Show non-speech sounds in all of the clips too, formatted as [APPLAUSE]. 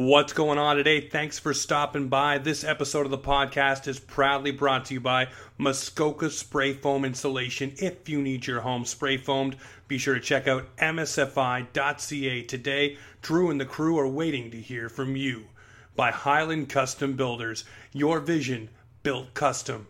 What's going on today? Thanks for stopping by. This episode of the podcast is proudly brought to you by Muskoka Spray Foam Insulation. If you need your home spray foamed, be sure to check out msfi.ca today. Drew and the crew are waiting to hear from you. By Highland Custom Builders, your vision built custom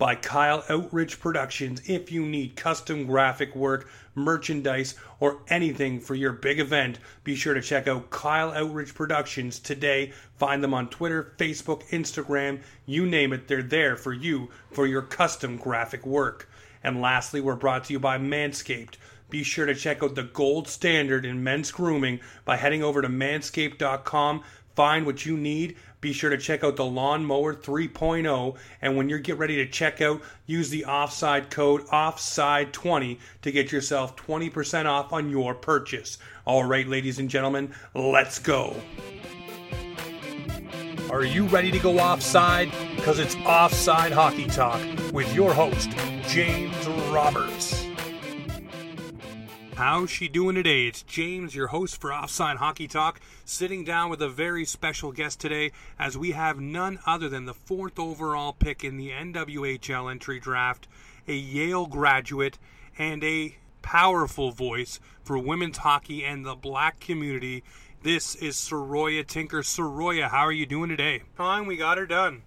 by Kyle Outridge Productions. If you need custom graphic work, merchandise, or anything for your big event, be sure to check out Kyle Outridge Productions today. Find them on Twitter, Facebook, Instagram, you name it, they're there for you for your custom graphic work. And lastly, we're brought to you by Manscaped. Be sure to check out the gold standard in men's grooming by heading over to manscaped.com. Find what you need be sure to check out the Lawnmower 3.0. And when you get ready to check out, use the offside code OFFSIDE20 to get yourself 20% off on your purchase. All right, ladies and gentlemen, let's go. Are you ready to go offside? Because it's Offside Hockey Talk with your host, James Roberts. How's she doing today? It's James, your host for Offside Hockey Talk, sitting down with a very special guest today as we have none other than the fourth overall pick in the NWHL entry draft, a Yale graduate, and a powerful voice for women's hockey and the black community. This is Saroya Tinker. Saroya, how are you doing today? Fine, we got her done.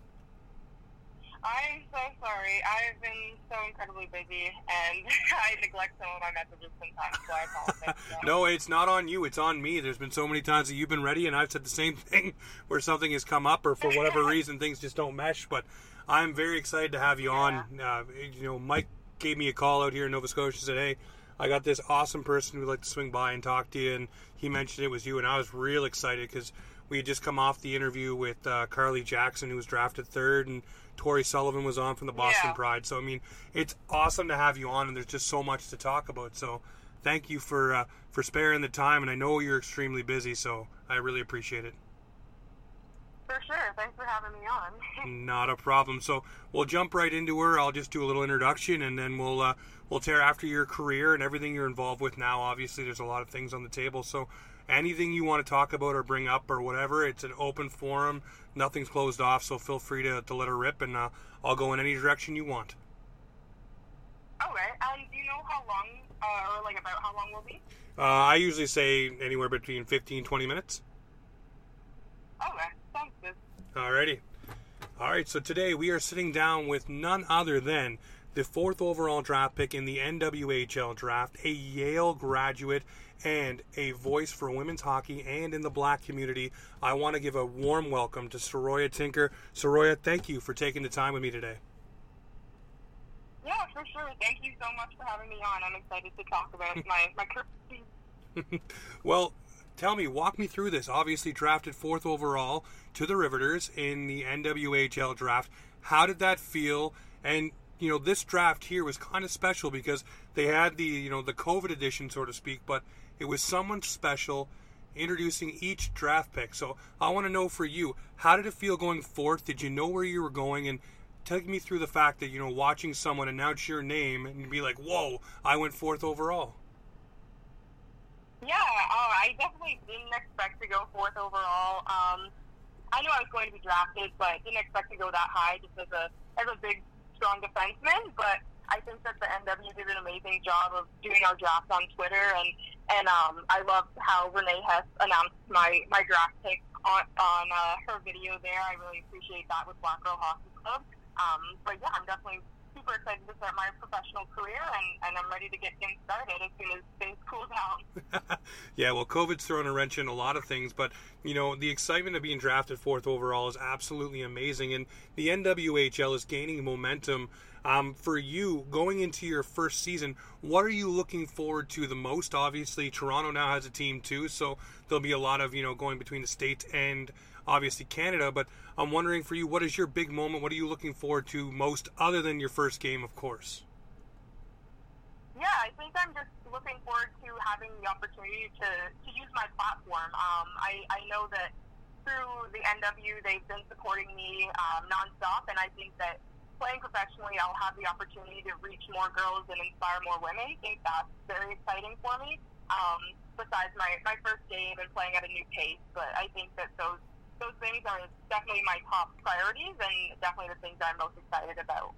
I'm so sorry. I've been so incredibly busy, and [LAUGHS] I neglect some of my messages sometimes, so I apologize. no, it's not on you. It's on me. There's been so many times that you've been ready, and I've said the same [LAUGHS] thing where something has come up, or for whatever [LAUGHS] reason things just don't mesh. But I'm very excited to have you yeah. on. Uh, you know, Mike gave me a call out here in Nova Scotia. Said, "Hey, I got this awesome person who'd like to swing by and talk to you," and he mentioned it was you, and I was real excited because we had just come off the interview with uh, Carly Jackson, who was drafted third, and Tori Sullivan was on from the Boston yeah. Pride. So I mean, it's awesome to have you on, and there's just so much to talk about. So thank you for uh, for sparing the time, and I know you're extremely busy, so I really appreciate it. For sure. Thanks for having me on. [LAUGHS] Not a problem. So we'll jump right into her. I'll just do a little introduction, and then we'll uh, we'll tear after your career and everything you're involved with now. Obviously, there's a lot of things on the table. So anything you want to talk about or bring up or whatever, it's an open forum. Nothing's closed off, so feel free to, to let her rip, and uh, I'll go in any direction you want. Okay. Um, do you know how long, uh, or like about how long we'll be? Uh, I usually say anywhere between 15 20 minutes. Okay. Alrighty. All right, so today we are sitting down with none other than the fourth overall draft pick in the NWHL draft, a Yale graduate and a voice for women's hockey and in the black community. I want to give a warm welcome to Saroya Tinker. Saroya, thank you for taking the time with me today. Yeah, for sure. Thank you so much for having me on. I'm excited to talk about my, my [LAUGHS] career. well, tell me, walk me through this. Obviously, drafted fourth overall to the Riveters in the NWHL draft. How did that feel? And you know, this draft here was kind of special because they had the, you know, the COVID edition, so to speak, but it was someone special introducing each draft pick. So I want to know for you, how did it feel going fourth? Did you know where you were going? And take me through the fact that, you know, watching someone announce your name and be like, whoa, I went fourth overall. Yeah, oh, I definitely didn't expect to go fourth overall. Um, I knew I was going to be drafted, but didn't expect to go that high just as a as a big strong defenseman, but I think that the NW did an amazing job of doing our draft on Twitter, and and um, I loved how Renee Hess announced my my draft pick on on uh, her video there. I really appreciate that with Black Girl Hockey Club. Um, but yeah, I'm definitely super excited to start my professional career, and, and I'm ready to get things started as soon as things cool down. [LAUGHS] yeah, well, COVID's thrown a wrench in a lot of things, but you know the excitement of being drafted fourth overall is absolutely amazing, and the NWHL is gaining momentum. Um, for you going into your first season, what are you looking forward to the most? Obviously, Toronto now has a team too, so there'll be a lot of you know going between the states and obviously Canada. But I'm wondering for you, what is your big moment? What are you looking forward to most, other than your first game, of course? Yeah, I think I'm just looking forward to having the opportunity to, to use my platform. Um, I, I know that through the NW, they've been supporting me um, nonstop, and I think that playing professionally, I'll have the opportunity to reach more girls and inspire more women. I think that's very exciting for me. Um, besides my my first game and playing at a new pace. But I think that those those things are definitely my top priorities and definitely the things I'm most excited about.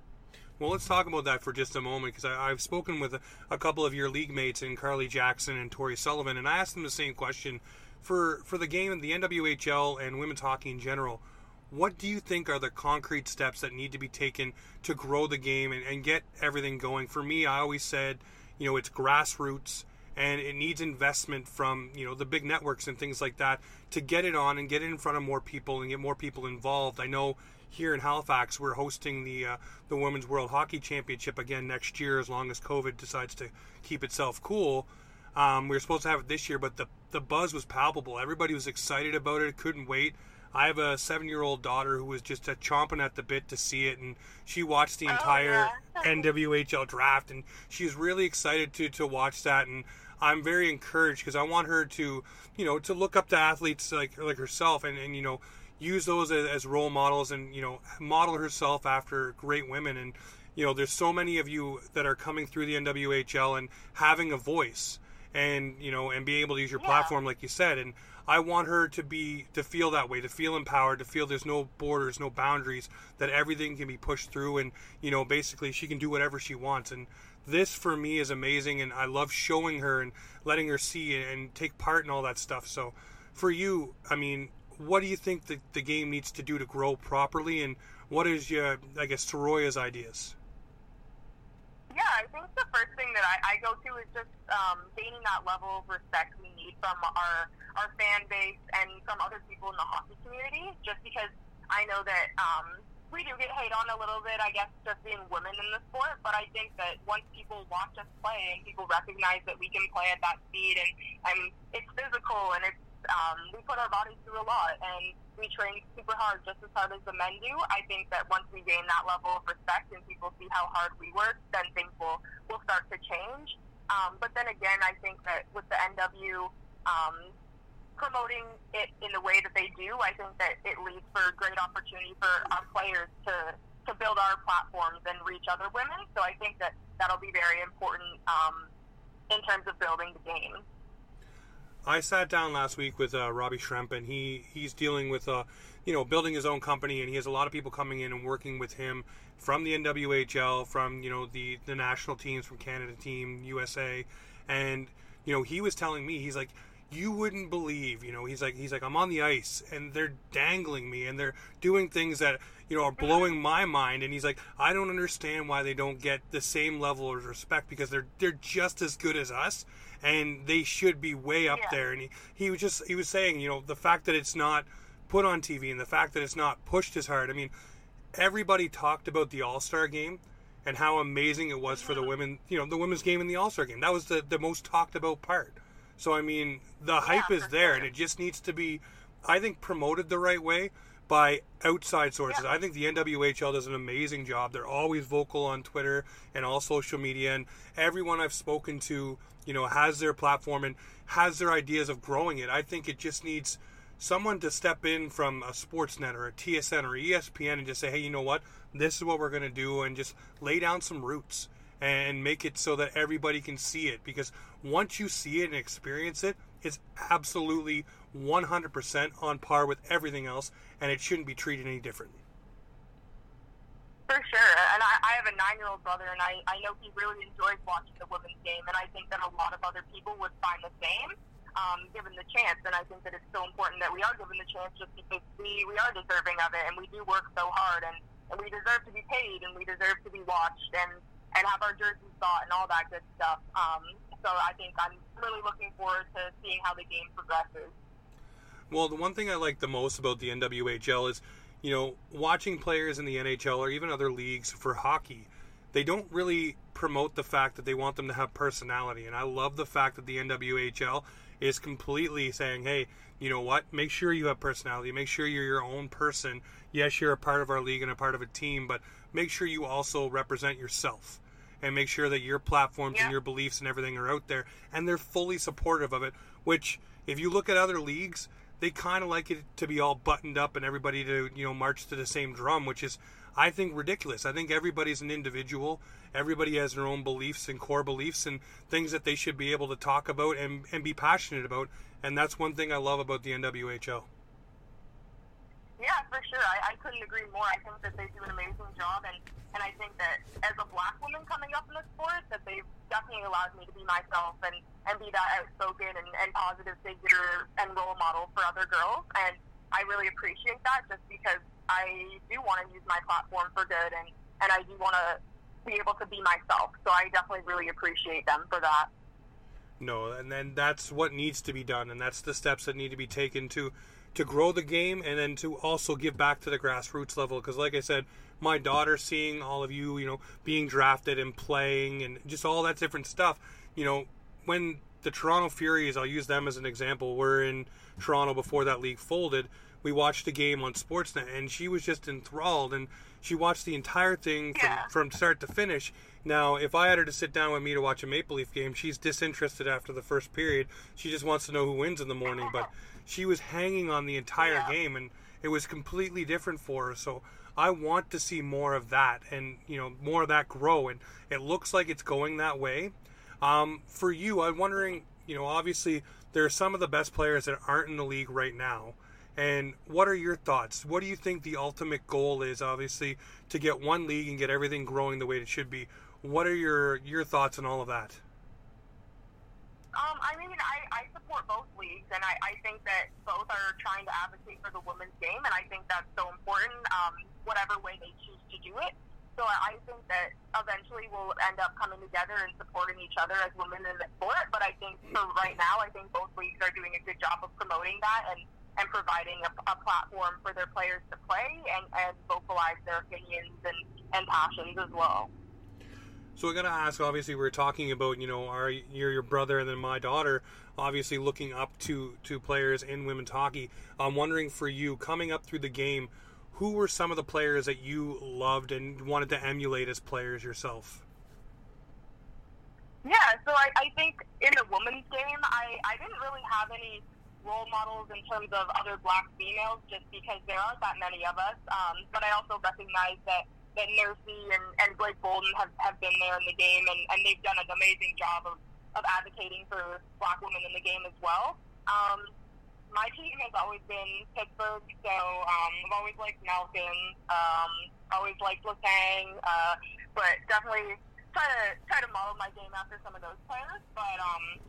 Well, let's talk about that for just a moment because I've spoken with a, a, couple of your league mates in Carly Jackson and Tori Sullivan, and I asked them the same question for for the game, the NWHL and women's hockey in general. What do you think are the concrete steps that need to be taken to grow the game and, and get everything going? For me, I always said, you know, it's grassroots and it needs investment from you know the big networks and things like that to get it on and get it in front of more people and get more people involved. I know here in Halifax we're hosting the uh, the Women's World Hockey Championship again next year as long as COVID decides to keep itself cool. Um, we were supposed to have it this year, but the the buzz was palpable. Everybody was excited about it. Couldn't wait. I have a seven year old daughter who was just uh, chomping at the bit to see it, and she watched the entire oh, yeah. NWHL draft, and she's really excited to to watch that. And I'm very encouraged because I want her to, you know, to look up to athletes like like herself and, and you know, use those as, as role models and you know, model herself after great women. And you know, there's so many of you that are coming through the NWHL and having a voice and you know and be able to use your yeah. platform like you said and i want her to be to feel that way to feel empowered to feel there's no borders no boundaries that everything can be pushed through and you know basically she can do whatever she wants and this for me is amazing and I love showing her and letting her see and take part in all that stuff. So for you, I mean, what do you think that the game needs to do to grow properly and what is your, I guess, Saroya's ideas? Yeah, I think the first thing that I, I go to is just um, gaining that level of respect we need from our our fan base and from other people in the hockey community. Just because I know that um, we do get hate on a little bit, I guess, just being women in the sport. But I think that once people watch us play and people recognize that we can play at that speed and, and it's physical and it's um, we put our bodies through a lot and we train super hard just as hard as the men do. I think that once we gain that level of respect and people see how hard we work, then things will will start to change. Um, but then again, I think that with the NW, um, promoting it in the way that they do, I think that it leads for great opportunity for our players to to build our platforms and reach other women. So I think that that'll be very important um, in terms of building the game. I sat down last week with uh, Robbie Schremp, and he he's dealing with uh, you know building his own company, and he has a lot of people coming in and working with him from the NWHL, from you know the the national teams, from Canada team, USA, and you know he was telling me he's like you wouldn't believe you know he's like he's like i'm on the ice and they're dangling me and they're doing things that you know are blowing my mind and he's like i don't understand why they don't get the same level of respect because they're they're just as good as us and they should be way up yeah. there. And he, he was just he was saying you know the fact that it's not put on tv and the fact that it's not pushed as hard i mean everybody talked about the all-star game and how amazing it was for the women you know the women's game in the all-star game. That was the, the most talked about part so I mean, the hype is there, sure. and it just needs to be, I think, promoted the right way by outside sources. Yeah. I think the NWHL does an amazing job. They're always vocal on Twitter and all social media, and everyone I've spoken to, you know, has their platform and has their ideas of growing it. I think it just needs someone to step in from a Sportsnet or a TSN or ESPN and just say, hey, you know what? This is what we're going to do, and just lay down some roots and make it so that everybody can see it. Because once you see it and experience it it's absolutely 100% on par with everything else and it shouldn't be treated any different for sure. And i, I have a nine-year-old brother and I, I know he really enjoys watching the women's game and i think that a lot of other people would find the same um, given the chance. And i think that it's so important that we are given the chance just because we, we are deserving of it and we do work so hard and, and we deserve to be paid and we deserve to be watched and and have our jerseys bought and all that good stuff. Um, so I think I'm really looking forward to seeing how the game progresses. Well, the one thing I like the most about the NWHL is, you know, watching players in the NHL or even other leagues for hockey. They don't really promote the fact that they want them to have personality, and I love the fact that the NWHL is completely saying, "Hey, you know what? Make sure you have personality. Make sure you're your own person. Yes, you're a part of our league and a part of a team, but make sure you also represent yourself." And make sure that your platforms yeah. and your beliefs and everything are out there and they're fully supportive of it which if you look at other leagues they kind of like it to be all buttoned up and everybody to you know march to the same drum which is I think ridiculous. I think everybody's an individual. Everybody has their own beliefs and core beliefs and things that they should be able to talk about and, and be passionate about. And that's one thing I love about the NWHL. Yeah, for sure. I, I couldn't agree more. I think that they do an amazing job, and, and I think that as a black woman coming up in the sport, that they've definitely allowed me to be myself and, and be that outspoken and, and positive figure and role model for other girls. And I really appreciate that just because I do want to use my platform for good, and, and I do want to be able to be myself. So I definitely really appreciate them for that. No, and then that's what needs to be done, and that's the steps that need to be taken to to grow the game and then to also give back to the grassroots level. Because like i said my daughter seeing all of you you know being drafted and playing and just all that different stuff you know when the toronto furies i'll use them as an example were in toronto before that league folded we watched the game on sportsnet and she was just enthralled and she watched the entire thing from, Yeah. from start to finish. Now if i had her to sit down with me to watch a maple leaf game she's disinterested after the first period. She just wants to know who wins in the morning but she was hanging on the entire Yeah. game and it was completely different for her. So i want to see more of that and you know more of that grow and it looks like it's going that way. Um, for you i'm wondering you know obviously there are some of the best players that aren't in the league right now. And what are your thoughts? What do you think the ultimate goal is obviously to get one league and get everything growing the way it should be? What are your your thoughts on all of that? Um, I mean, I, I support both leagues, and I, I think that both are trying to advocate for the women's game, and I think that's so important, um, whatever way they choose to do it. So I think that eventually we'll end up coming together and supporting each other as women in the sport. But I think for right now, I think both leagues are doing a good job of promoting that and, and providing a, a platform for their players to play and, and vocalize their opinions and, and passions as well. So I gotta ask. Obviously, we're talking about you know our your your brother and then my daughter. Obviously, looking up to to players in women's hockey. I'm wondering for you coming up through the game, who were some of the players that you loved and wanted to emulate as players yourself? Yeah, so I, I think in the women's game, I, I didn't really have any role models in terms of other black females just because there aren't that many of us. Um, but I also recognize that, that Nursey and, and Blake Bolden have, have been there in the game and, and they've done an amazing job of, of advocating for black women in the game as well. Um, my team has always been Pittsburgh, so um, I've always liked Nelson, um, always liked Letang, uh, but definitely try to try to model my game after some of those players. But um,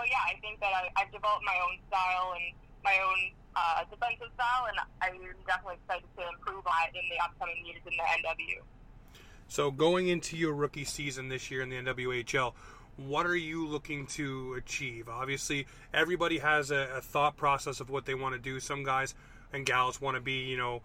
but yeah, I think that I, I've developed my own style and my own uh, defensive style, and I'm definitely excited to improve on it in the upcoming years in the NW. So going into your rookie season this year in the NWHL, what are you looking to achieve? Obviously, everybody has a, a thought process of what they want to do. Some guys and gals want to be, you know,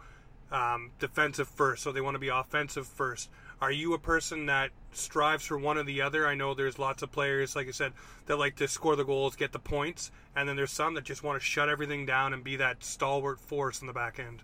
um, defensive first, so they want to be offensive first. Are you a person that strives for one or the other? I know there's lots of players, like I said, that like to score the goals, get the points, and then there's some that just want to shut everything down and be that stalwart force in the back end.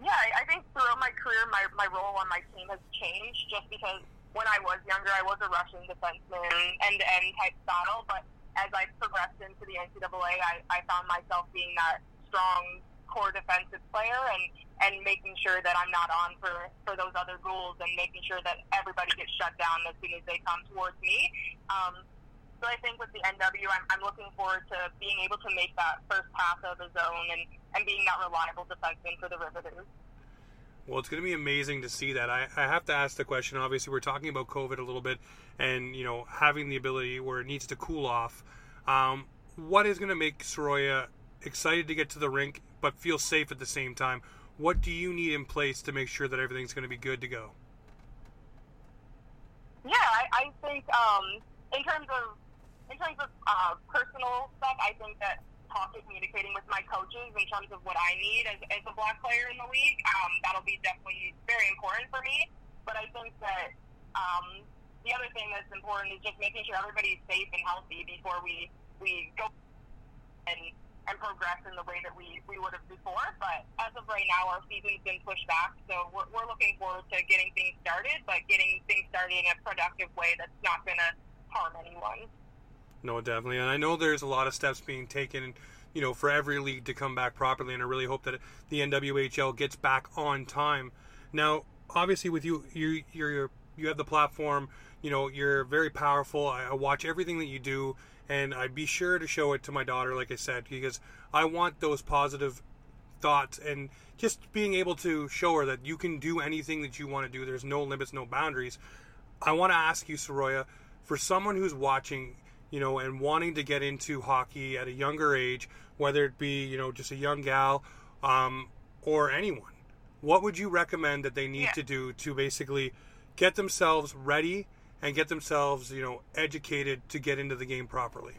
Yeah, I, think throughout my career, my, my role on my team has changed just because when I was younger, I was a rushing defenseman, end-to-end type style, but as I progressed into the NCAA, I, I found myself being that strong core defensive player and, and making sure that I'm not on for, for those other goals and making sure that everybody gets shut down as soon as they come towards me. Um, so I think with the NW, I'm, I'm looking forward to being able to make that first pass of the zone and, and being that reliable defenseman for the Riveters. Well, it's going to be amazing to see that. I, I have to ask the question. Obviously, we're talking about COVID a little bit, and you know, having the ability where it needs to cool off. Um, what is going to make Saroya excited to get to the rink, but feel safe at the same time? What do you need in place to make sure that everything's going to be good to go? Yeah, I, I think um, in terms of in terms of uh, personal stuff, I think that talking, communicating with my coaches in terms of what I need as, as a black player in the league, um, that'll be definitely very important for me. But I think that um, the other thing that's important is just making sure everybody's safe and healthy before we we go progress in the way that we, we would have before. But as of right now, our season's been pushed back, so we're, we're looking forward to getting things started, but getting things started in a productive way that's not going to harm anyone. No, definitely. And I know there's a lot of steps being taken, you know, for every league to come back properly. And I really hope that the NWHL gets back on time. Now, obviously, with you, you you're you have the platform. You know, you're very powerful. I, I watch everything that you do, and I'd be sure to show it to my daughter, like I said, because I want those positive thoughts and just being able to show her that you can do anything that you want to do. There's no limits, no boundaries. I want to ask you, Saroya, for someone who's watching, you know, and wanting to get into hockey at a younger age, whether it be, you know, just a young gal um, or anyone, what would you recommend that they need yeah. to do to basically get themselves ready and get themselves, you know, educated to get into the game properly?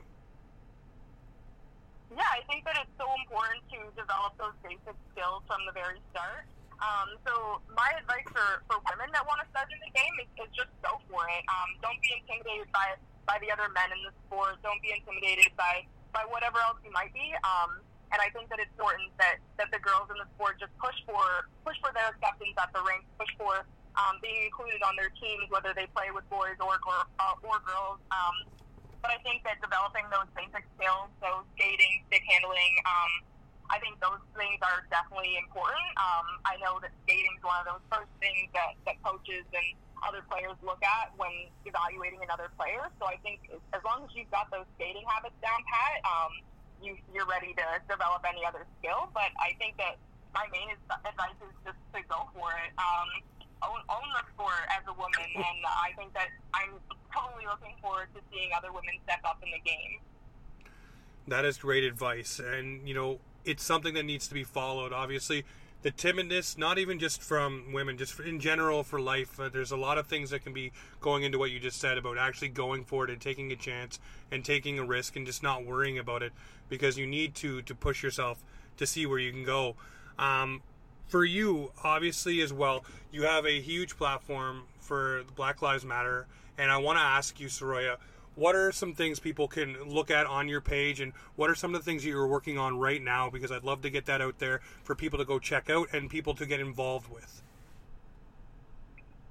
Yeah, I think that it's so important to develop those basic skills from the very start. Um, so my advice for, for women that want to start in the game is, is just go for it. Um, don't be intimidated by by the other men in the sport. Don't be intimidated by by whatever else you might be. Um, and I think that it's important that, that the girls in the sport just push for push for their acceptance at the rink, push for um, being included on their teams, whether they play with boys or uh, or girls. Um, but I think that developing those basic skills, so skating, stick handling, um, I think those things are definitely important. Um, I know that skating is one of those first things that, that coaches and other players look at when evaluating another player. So I think as long as you've got those skating habits down pat, um, you, you're ready to develop any other skill. But I think that my main advice is just to go for it. Um, own, own the sport as a woman, [LAUGHS] and I think that I'm totally looking forward to seeing other women step up in the game. That is great advice, and you know it's something that needs to be followed. Obviously, the timidness, not even just from women, just in general for life. Uh, there's a lot of things that can be going into what you just said about actually going for it and taking a chance and taking a risk and just not worrying about it because you need to to push yourself to see where you can go. Um, for you, obviously, as well, you have a huge platform for Black Lives Matter, and I want to ask you, Saroya what are some things people can look at on your page and what are some of the things you're working on right now? Because i'd love to get that out there for people to go check out and people to get involved with.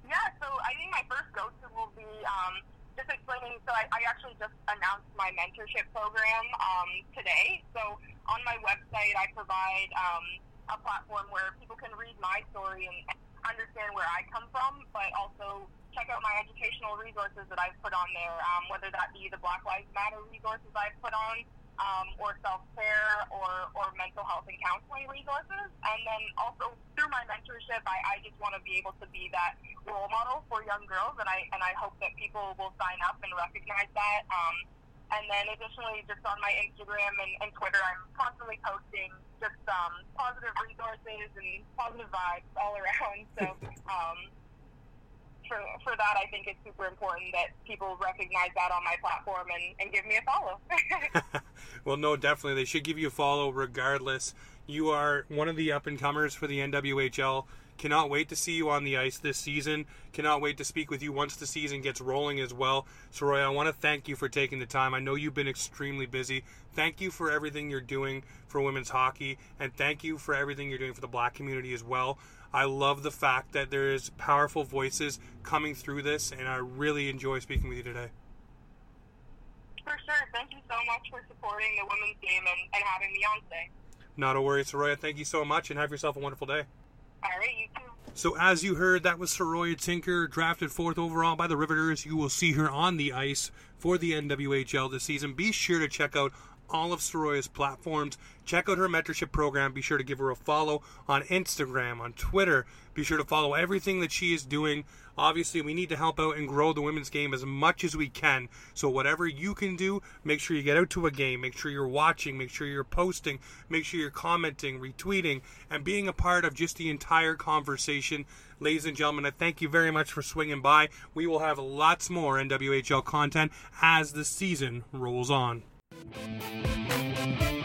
Yeah so i think my first go-to will be um, just explaining so I, I, actually just announced my mentorship program um, today. So on my website i provide um, a platform where people can read my story and understand where i come from but also check out my educational resources that I've put on there, um, whether that be the Black Lives Matter resources I've put on, um, or self-care, or, or mental health and counseling resources. And then also through my mentorship, I, I just want to be able to be that role model for young girls, and I and I hope that people will sign up and recognize that. Um, and then additionally, just on my Instagram and, and Twitter, I'm constantly posting just um, positive resources and positive vibes all around. So [LAUGHS] um, for, for that, I think it's super important that people recognize that on my platform and, and give me a follow. [LAUGHS] [LAUGHS] well, no, definitely. They should give you a follow regardless. You are one of the up and comers for the NWHL. Cannot wait to see you on the ice this season. Cannot wait to speak with you once the season gets rolling as well. So, Roy, I want to thank you for taking the time. I know you've been extremely busy. Thank you for everything you're doing for women's hockey, and thank you for everything you're doing for the black community as well. I love the fact that there is powerful voices coming through this, and I really enjoy speaking with you today. For sure. Thank you so much for supporting the women's game and, and having me on today. Not a worry, Saroya. Thank you so much, and have yourself a wonderful day. So, as you heard, that was Saroya Tinker, drafted fourth overall by the Riveters. You will see her on the ice for the NWHL this season. Be sure to check out all of Saroya's platforms. Check out her mentorship program. Be sure to give her a follow on Instagram, on Twitter. Be sure to follow everything that she is doing. Obviously, we need to help out and grow the women's game as much as we can. So, whatever you can do, make sure you get out to a game. Make sure you're watching. Make sure you're posting. Make sure you're commenting, retweeting, and being a part of just the entire conversation. Ladies and gentlemen, I thank you very much for swinging by. We will have lots more NWHL content as the season rolls on. Música